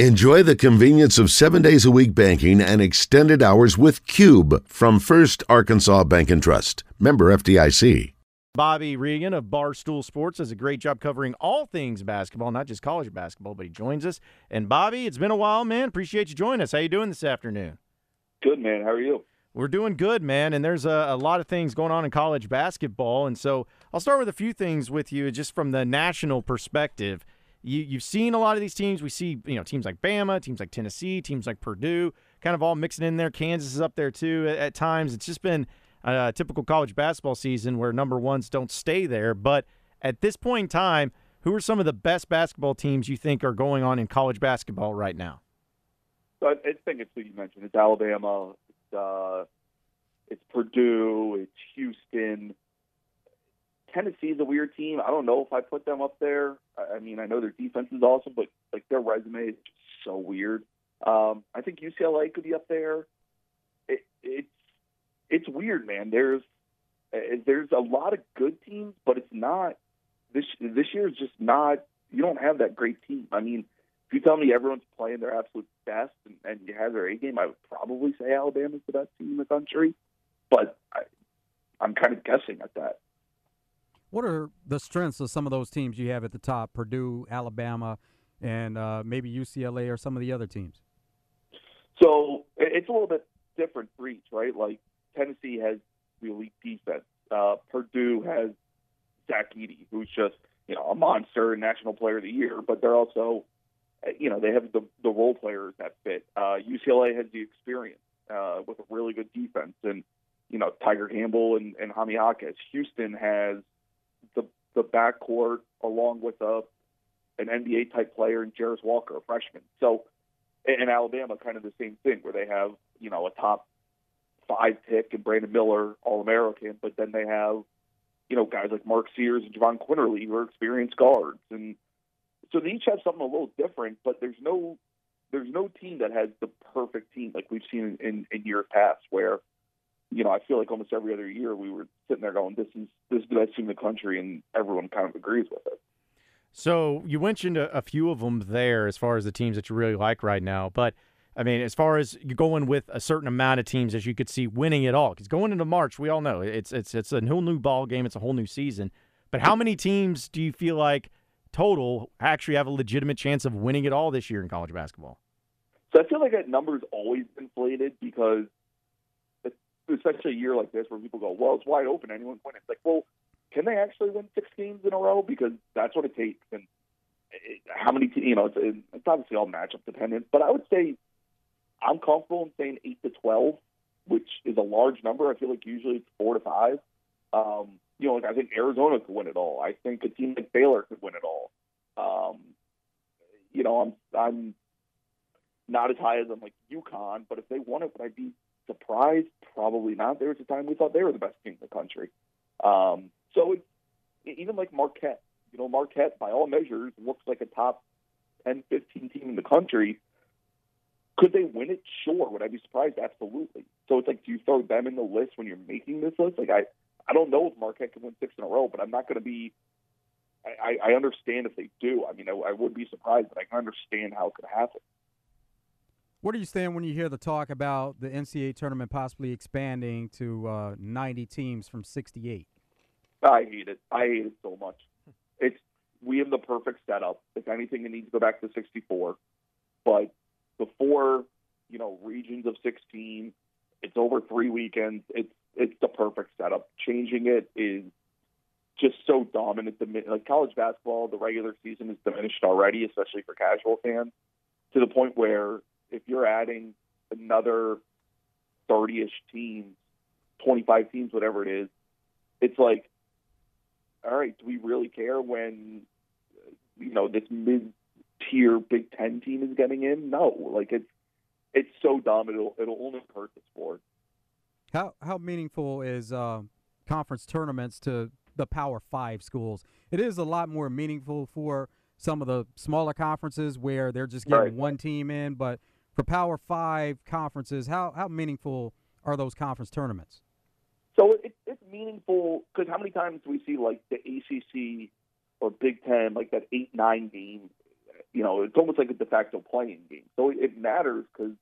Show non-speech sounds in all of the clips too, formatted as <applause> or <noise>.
Enjoy the convenience of seven days a week banking and extended hours with Cube from First Arkansas Bank and Trust. Member FDIC. Bobby Reagan of Barstool Sports does a great job covering all things basketball, not just college basketball, but he joins us. And Bobby, it's been a while, man. Appreciate you joining us. How you doing this afternoon? Good, man. How are you? We're doing good, man. And there's a, a lot of things going on in college basketball. And so I'll start with a few things with you just from the national perspective you, you've seen a lot of these teams. We see, you know, teams like Bama, teams like Tennessee, teams like Purdue, kind of all mixing in there. Kansas is up there too at, at times. It's just been a typical college basketball season where number ones don't stay there. But at this point in time, who are some of the best basketball teams you think are going on in college basketball right now? So I, think it's who you mentioned. It's Alabama. It's uh, it's Purdue. It's Houston. Tennessee is a weird team. I don't know if I put them up there. I mean, I know their defense is awesome, but like their resume is just so weird. Um, I think UCLA could be up there. It, it's it's weird, man. There's there's a lot of good teams, but it's not this this year is just not. You don't have that great team. I mean, if you tell me everyone's playing their absolute best and, and you have their A game, I would probably say Alabama's the best team in the country. But I, I'm kind of guessing at that. What are the strengths of some of those teams you have at the top? Purdue, Alabama, and uh, maybe UCLA or some of the other teams. So it's a little bit different for each, right? Like Tennessee has elite defense. Uh, Purdue has Zach Edey, who's just you know a monster, national player of the year. But they're also, you know, they have the the role players that fit. Uh, UCLA has the experience uh, with a really good defense, and you know Tiger Campbell and, and Jaquez. Houston has the the backcourt along with a an NBA type player and Jarace Walker, a freshman. So in Alabama, kind of the same thing where they have you know a top five pick and Brandon Miller, All American, but then they have you know guys like Mark Sears and Jahvon Quinerly who are experienced guards, and so they each have something a little different. But there's no there's no team that has the perfect team like we've seen in, in, in years past where you know, I feel like almost every other year we were sitting there going, "This is this is the best team in the country," and everyone kind of agrees with it. So you mentioned a, a, few of them there as far as the teams that you really like right now, but I mean, as far as you're going with a certain amount of teams as you could see winning it all, because going into March, we all know it's it's it's a whole new ball game, it's a whole new season. But how many teams do you feel like total actually have a legitimate chance of winning it all this year in college basketball? So I feel like that number is always inflated because especially a year like this where people go, well, it's wide open, anyone can win. It's like, well, can they actually win six games in a row? Because that's what it takes. And it, how many, you know, it's, it's obviously all matchup dependent, but I would say I'm comfortable in saying eight to twelve, which is a large number. I feel like usually it's four to five. Um, you know, like I think Arizona could win it all. I think a team like Baylor could win it all. Um, you know, I'm I'm not as high as I'm like UConn, but if they won it, would I be surprised? Probably not. There was a time we thought they were the best team in the country. Um, so it, even like Marquette, you know, Marquette by all measures looks like a top 10, 15 team in the country. Could they win it? Sure. Would I be surprised? Absolutely. So it's like, do you throw them in the list when you're making this list? Like, I, I don't know if Marquette can win six in a row, but I'm not going to be. I, I understand if they do. I mean, I, I would be surprised, but I can understand how it could happen. Where do you stand when you hear the talk about the NCAA tournament possibly expanding to uh, 90 teams from 68? I hate it. I hate it so much. It's we have the perfect setup. If anything, it needs to go back to 64. But the four, you know, regions of 16, it's over three weekends. It's it's the perfect setup. Changing it is just so dominant. Like college basketball, the regular season is diminished already, especially for casual fans, to the point where if you're adding another 30-ish teams, 25 teams, whatever it is, it's like, all right, do we really care when you know this mid-tier Big Ten team is getting in? No, like it's it's so dumb. It'll it'll only hurt the sport. How how meaningful is uh, conference tournaments to the Power Five schools? It is a lot more meaningful for some of the smaller conferences where they're just getting right. one team in, but for Power Five conferences, how how meaningful are those conference tournaments? So it, it's meaningful because how many times do we see like the ACC or Big Ten, like that eight nine game? you know, it's almost like a de facto playing game. So it matters because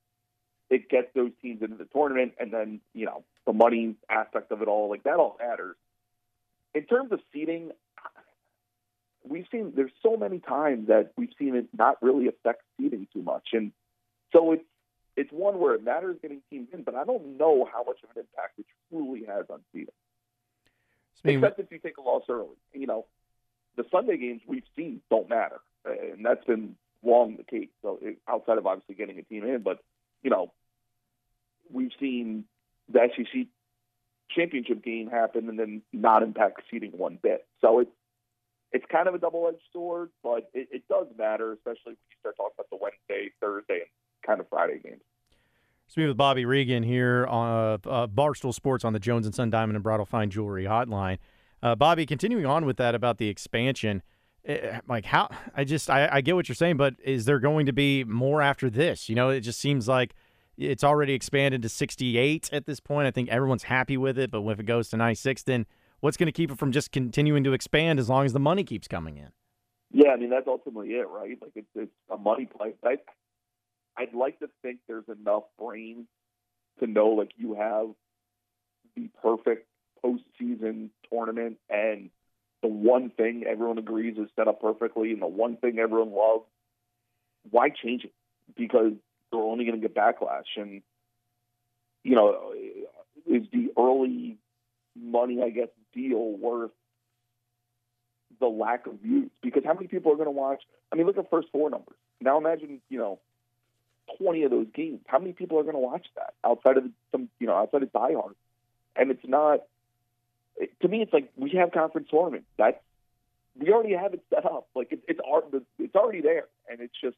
it gets those teams into the tournament, and then you know the money aspect of it all, like that all matters. In terms of seeding, we've seen there's so many times that we've seen it not really affect seeding too much, and so it's it's one where it matters getting teams in, but I don't know how much of an impact it truly has on seeding. Except if you take a loss early, you know, the Sunday games we've seen don't matter, and that's been long the case. So outside of obviously getting a team in, but you know, we've seen the SEC championship game happen and then not impact seeding one bit. So it's it's kind of a double edged sword, but it, it does matter, especially when you start talking about the Wednesday, Thursday, and kind of Friday games. Speaking with Bobby Reagan here on uh, uh, Barstool Sports on the Jones and Son Diamond and Bridal Fine Jewelry Hotline. Uh, Bobby, continuing on with that about the expansion, eh, like how I just I, I get what you're saying, but is there going to be more after this? You know, it just seems like it's already expanded to 68 at this point. I think everyone's happy with it, but if it goes to 96, then what's going to keep it from just continuing to expand as long as the money keeps coming in? Yeah, I mean that's ultimately it, right? Like it's, it's a money play. I, I'd like to think there's enough brains to know like you have the perfect postseason tournament and the one thing everyone agrees is set up perfectly and the one thing everyone loves. Why change it? Because they're only going to get backlash. And, you know, is the early money, I guess, deal worth the lack of views? Because how many people are going to watch? I mean, look at first four numbers. Now imagine, you know, 20 of those games. How many people are going to watch that outside of some, you know, outside of diehard? And it's not, to me, it's like we have conference tournaments. That's, we already have it set up. Like it, it's, it's already there. And it's just,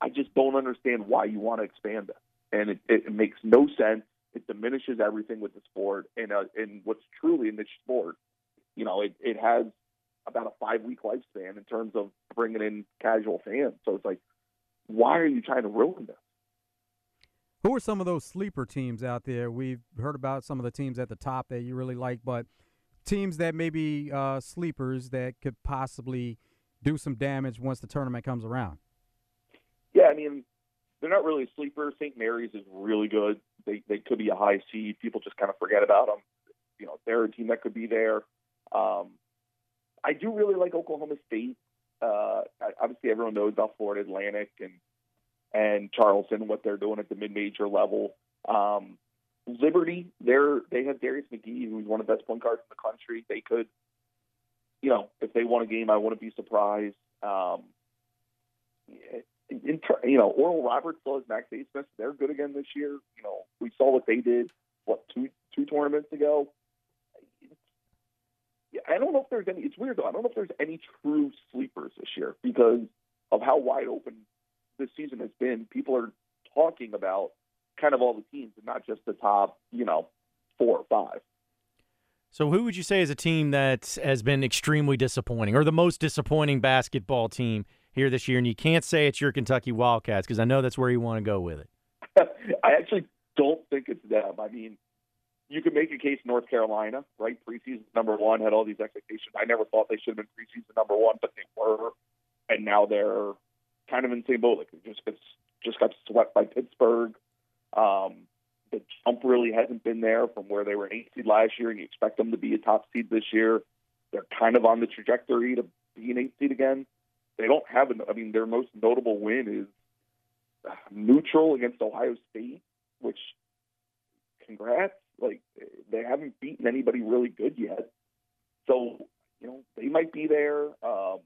I just don't understand why you want to expand it. And it, it makes no sense. It diminishes everything with the sport. And, uh, and what's truly a niche sport, you know, it, it has about a five week lifespan in terms of bringing in casual fans. So it's like, why are you trying to ruin this? Who are some of those sleeper teams out there? We've heard about some of the teams at the top that you really like, but teams that may be uh, sleepers that could possibly do some damage once the tournament comes around. Yeah, I mean, they're not really sleepers. St. Mary's is really good. They they could be a high seed. People just kind of forget about them. You know, they're a team that could be there. Um, I do really like Oklahoma State. Uh, obviously, everyone knows about Florida Atlantic and and Charleston, what they're doing at the mid-major level. Um, Liberty, they're they have Darius McGhee, who's one of the best point guards in the country. They could, you know, if they won a game, I wouldn't be surprised. Um, in, you know, Oral Roberts still has Max Abmas. They're good again this year. You know, we saw what they did what two two tournaments ago. I don't know if there's any. It's weird though. I don't know if there's any true sleepers this year because of how wide open this season has been. People are talking about kind of all the teams and not just the top, you know, four or five. So, who would you say is a team that has been extremely disappointing, or the most disappointing basketball team here this year? And you can't say it's your Kentucky Wildcats because I know that's where you want to go with it. <laughs> I actually don't think it's them. I mean, you could make a case North Carolina, right? Preseason number one had all these expectations. I never thought they should have been preseason number one, but they were, and now they're kind of in the same boat. Like just got, just got swept by Pittsburgh. Um, the jump really hasn't been there from where they were an eight seed last year, and you expect them to be a top seed this year. They're kind of on the trajectory to be an eight seed again. They don't have an. I mean, their most notable win is neutral against Ohio State, which congrats like they haven't beaten anybody really good yet. So, you know, they might be there. Um,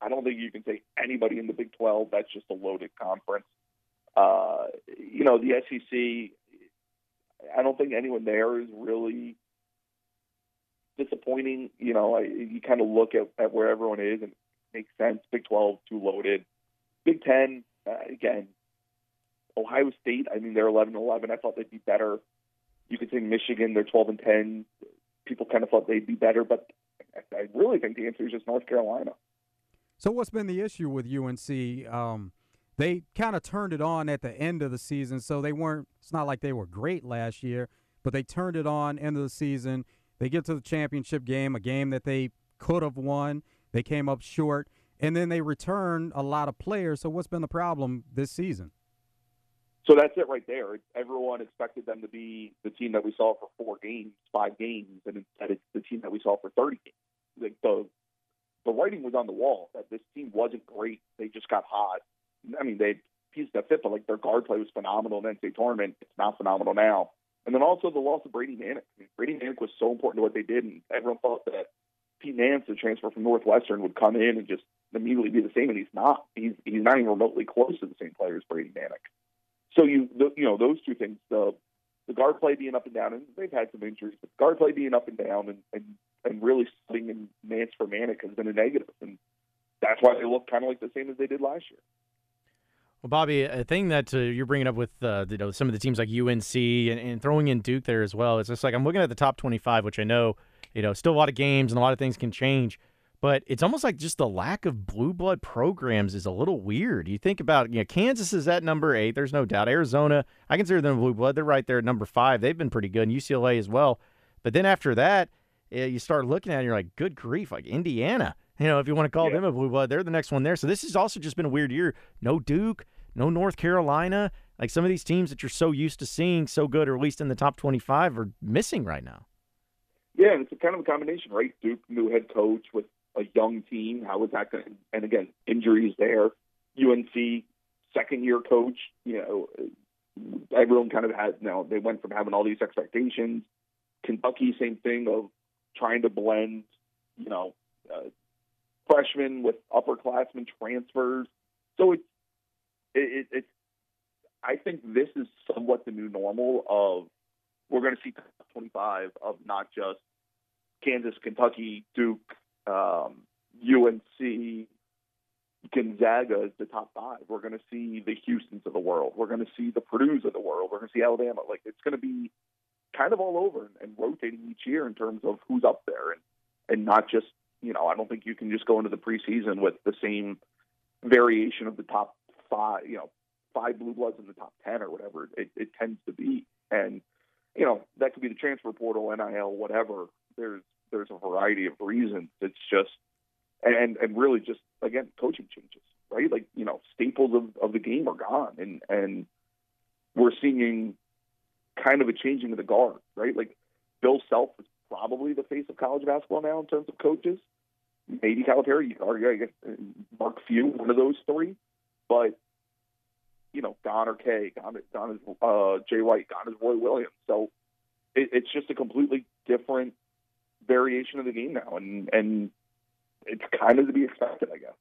I don't think you can say anybody in the Big 12. That's just a loaded conference. Uh, you know, the SEC, I don't think anyone there is really disappointing. You know, I, you kind of look at, at where everyone is and it makes sense. Big 12, too loaded. Big 10, uh, again, Ohio State, I mean, they're 11 11. I thought they'd be better you could say Michigan, they're 12 and 10. People kind of thought they'd be better, but I really think the answer is just North Carolina. So, what's been the issue with UNC? Um, they kind of turned it on at the end of the season, so they weren't. It's not like they were great last year, but they turned it on end of the season. They get to the championship game, a game that they could have won. They came up short, and then they return a lot of players. So what's been the problem this season? So that's it right there. Everyone expected them to be the team that we saw for four games, five games, and instead it's the team that we saw for 30 games. Like the the writing was on the wall that this team wasn't great. They just got hot. I mean, they pieced that fit, but like their guard play was phenomenal in the NCAA tournament. It's not phenomenal now. And then also the loss of Brady Manek. I mean, Brady Manek was so important to what they did, and everyone thought that Pete Nance, the transfer from Northwestern, would come in and just immediately be the same, and he's not. He's he's not even remotely close to the same player as Brady Manek. So you the, you know those two things the the guard play being up and down, and they've had some injuries, but guard play being up and down, and and, and really sitting in Nance for Manek has been a negative, and that's why they look kind of like the same as they did last year. Well, Bobby, a thing that uh, you're bringing up with uh, you know some of the teams like UNC and, and throwing in Duke there as well, it's just like I'm looking at the top 25, which I know you know still a lot of games and a lot of things can change but it's almost like just the lack of blue blood programs is a little weird. You think about, you know, Kansas is at number eight. There's no doubt. Arizona, I consider them blue blood. They're right there at number five. They've been pretty good. And UCLA as well. But then after that, eh, you start looking at it, and you're like, good grief, like Indiana. You know, if you want to call yeah. them a blue blood, they're the next one there. So this has also just been a weird year. No Duke, no North Carolina. Like some of these teams that you're so used to seeing so good, or at least in the top 25, are missing right now. Yeah, and it's a kind of a combination, right? Duke, new head coach with a young team. How is that going? And again, injuries there. UNC second year coach. You know, everyone kind of had. You know, they went from having all these expectations. Kentucky, same thing of trying to blend. You know, uh, freshmen with upperclassmen transfers. So it's it, it, it's. I think this is somewhat the new normal of we're going to see 25 of not just Kansas, Kentucky, Duke, um, UNC, Gonzaga is the top five. We're going to see the Houston's of the world. We're going to see the Purdue's of the world. We're going to see Alabama. Like it's going to be kind of all over and, and rotating each year in terms of who's up there and and not just you know I don't think you can just go into the preseason with the same variation of the top five you know five blue bloods in the top ten or whatever it, it tends to be and you know that could be the transfer portal NIL whatever there's there's a variety of reasons. It's just and and really just again coaching changes, right? Like you know staples of, of the game are gone, and and we're seeing kind of a changing of the guard, right? Like Bill Self is probably the face of college basketball now in terms of coaches. Maybe Calipari, you argue, I guess Mark Few, one of those three, but you know, Don or K, Don, gone is uh, Jay Wright, gone is Roy Williams. So it, it's just a completely different variation of the game now, and and it's kind of to be expected, I guess.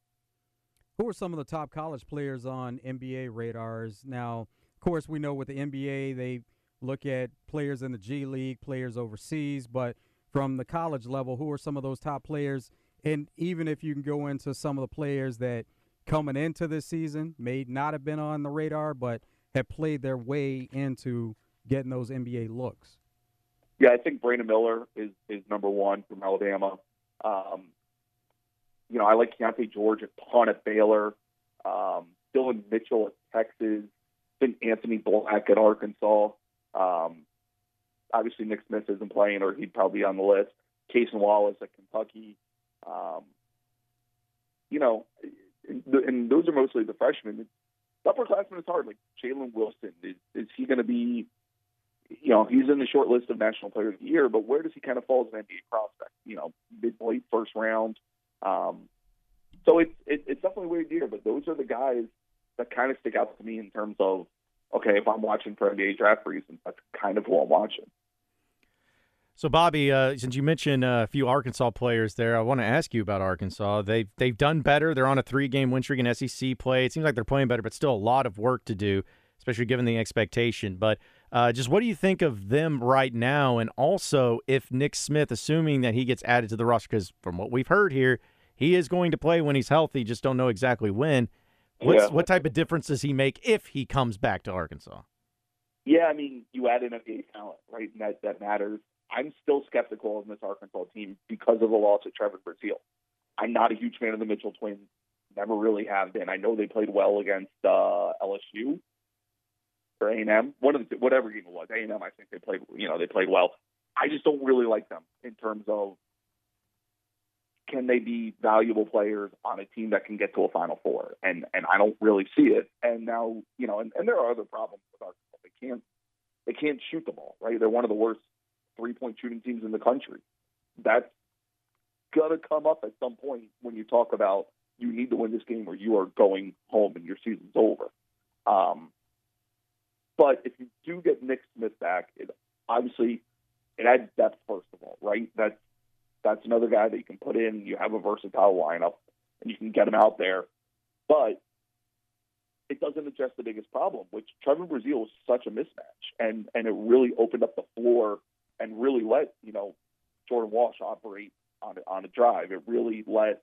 Who are some of the top college players on NBA radars now? Of course, we know with the NBA they look at players in the G League, players overseas, but from the college level, who are some of those top players? And even if you can go into some of the players that coming into this season may not have been on the radar, but have played their way into getting those NBA looks. Yeah, I think Brandon Miller is is number one from Alabama. Um, you know, I like Keyonte George a ton at Baylor. Um, Dillon Mitchell at Texas. I think Anthony Black at Arkansas. Um, obviously, Nick Smith isn't playing, or he'd probably be on the list. Cason Wallace at Kentucky. Um, you know, and those are mostly the freshmen. Upperclassmen is hard. Like Jalen Wilson, is, is he going to be you know, he's in the short list of National Player of the Year, but where does he kind of fall as an NBA prospect? You know, mid late first round. Um, so it's it, it's definitely weird year, but those are the guys that kind of stick out to me in terms of okay, if I'm watching for NBA draft reasons, that's kind of who I'm watching. So, Bobby, uh, since you mentioned uh, a few Arkansas players there, I want to ask you about Arkansas. They've they've done better. They're on a three-game win streak in SEC play. It seems like they're playing better, but still a lot of work to do, especially given the expectation. But uh, just what do you think of them right now? And also, if Nick Smith, assuming that he gets added to the roster, because from what we've heard here, he is going to play when he's healthy, just don't know exactly when. What's, yeah. What type of difference does he make if he comes back to Arkansas? Yeah, I mean, you add in a NBA talent, right? And that, that matters. I'm still skeptical of this Arkansas team because of the loss of Trevor Brazile. I'm not a huge fan of the Mitchell twins. Never really have been. I know they played well against uh, LSU, or A and M, one of the whatever game it was. A and M, I think they played. You know, they played well. I just don't really like them in terms of can they be valuable players on a team that can get to a Final Four? And and I don't really see it. And now you know, and, and there are other problems with Arkansas. They can't they can't shoot the ball. Right? They're one of the worst three point shooting teams in the country. That's gonna come up at some point when you talk about you need to win this game or you are going home and your season's over. Um, but if you do get Nick Smith back, it obviously it adds depth first of all, right? That's that's another guy that you can put in. You have a versatile lineup, and you can get him out there. But it doesn't address the biggest problem, which Trevor Brazile was such a mismatch, and and it really opened up the floor and really let you know Jordan Walsh operate on on a drive. It really let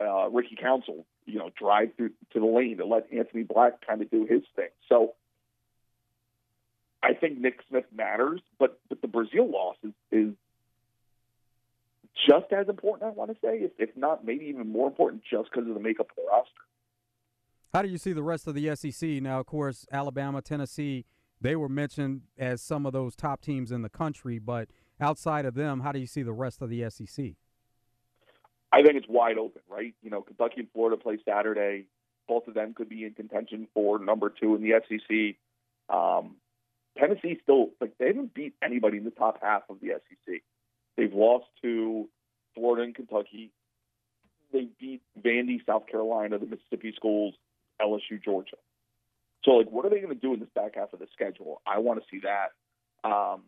uh, Ricky Council you know drive through to the lane. It let Anthony Black kind of do his thing. So think Nick Smith matters, but but the Brazile loss is, is just as important. I want to say, if, if not maybe even more important, just because of the makeup of the roster. How do you see the rest of the SEC now? Of course, Alabama, Tennessee, they were mentioned as some of those top teams in the country, but outside of them, how do you see the rest of the SEC? I think it's wide open, right? You know, Kentucky and Florida play Saturday. Both of them could be in contention for number two in the SEC. Um, Tennessee still like they haven't beat anybody in the top half of the SEC. They've lost to Florida and Kentucky. They beat Vandy, South Carolina, the Mississippi schools, LSU, Georgia. So, like, what are they going to do in this back half of the schedule? I want to see that. Um,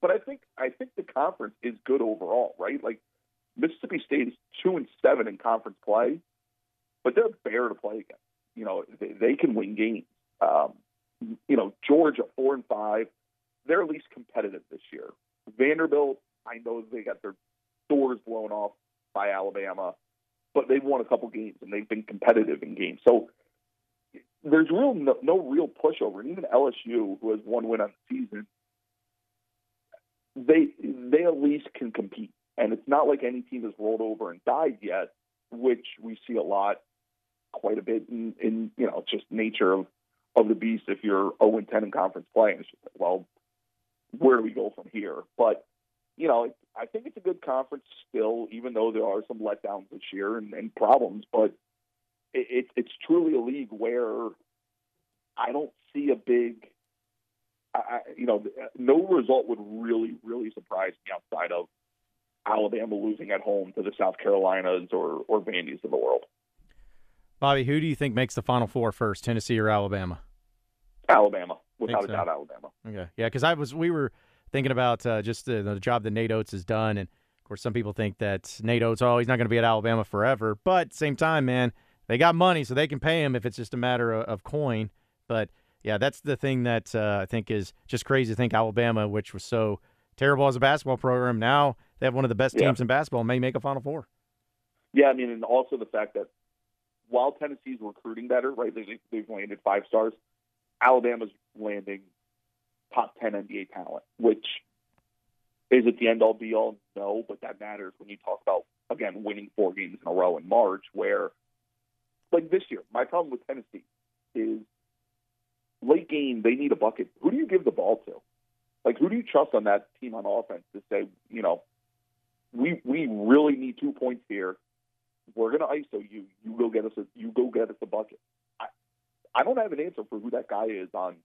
but I think I think the conference is good overall, right? Like Mississippi State is two and seven in conference play, but they're bare to play against. You know, they, they can win games. Um, you know, Georgia four and five, they're at least competitive this year. Vanderbilt, I know they got their doors blown off by Alabama, but they've won a couple games and they've been competitive in games. So there's real no, no real pushover. And even LSU, who has one win on the season, they they at least can compete. And it's not like any team has rolled over and died yet, which we see a lot, quite a bit in, in you know just nature of of the beast. If you're 0 and 10 in conference play, and well, where do we go from here? But you know, I think it's a good conference still, even though there are some letdowns this year and, and problems. But it, it, it's truly a league where I don't see a big, I, you know, no result would really, really surprise me outside of Alabama losing at home to the South Carolinas or or Vandy's of the world. Bobby, who do you think makes the Final Four first, Tennessee or Alabama? Alabama, without so. a doubt, Alabama. Okay, yeah, because I was we were thinking about uh, just the, the, job that Nate Oats has done, and of course, some people think that Nate Oats, oh, he's not going to be at Alabama forever. But same time, man, they got money, so they can pay him if it's just a matter of, of coin. But yeah, that's the thing that uh, I think is just crazy to think Alabama, which was so terrible as a basketball program, now they have one of the best teams yeah. in basketball, and may make a Final Four. Yeah, I mean, and also the fact that while Tennessee's recruiting better, right? They, they've landed five stars. Alabama's landing top 10 NBA talent, which is it the end all be all? No, but that matters when you talk about, again, winning four games in a row in March, where, like this year, my problem with Tennessee is late game, they need a bucket. Who do you give the ball to? Like, who do you trust on that team on offense to say, you know, we we really need two points here we're going to ISO you. You go get us. A, you go get us a bucket. I, I don't have an answer for who that guy is on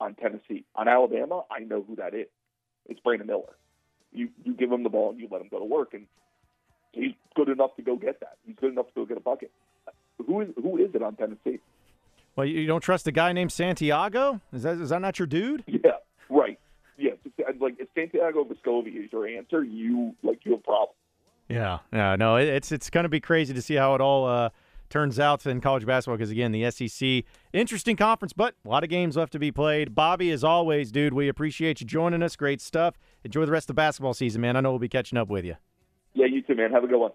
on Tennessee. On Alabama, I know who that is. It's Brandon Miller. You you give him the ball and you let him go to work, and he's good enough to go get that. He's good enough to go get a bucket. Who is who is it on Tennessee? Well, you don't trust a guy named Santiago? Is that is that not your dude? Yeah, right. Yeah, like if Santiago Vescovi is your answer, you like you have problems. Yeah, yeah, no, it's it's going to be crazy to see how it all uh, turns out in college basketball because again, the SEC interesting conference, but a lot of games left to be played. Bobby, as always, dude, we appreciate you joining us. Great stuff. Enjoy the rest of the basketball season, man. I know we'll be catching up with you. Yeah, you too, man. Have a good one.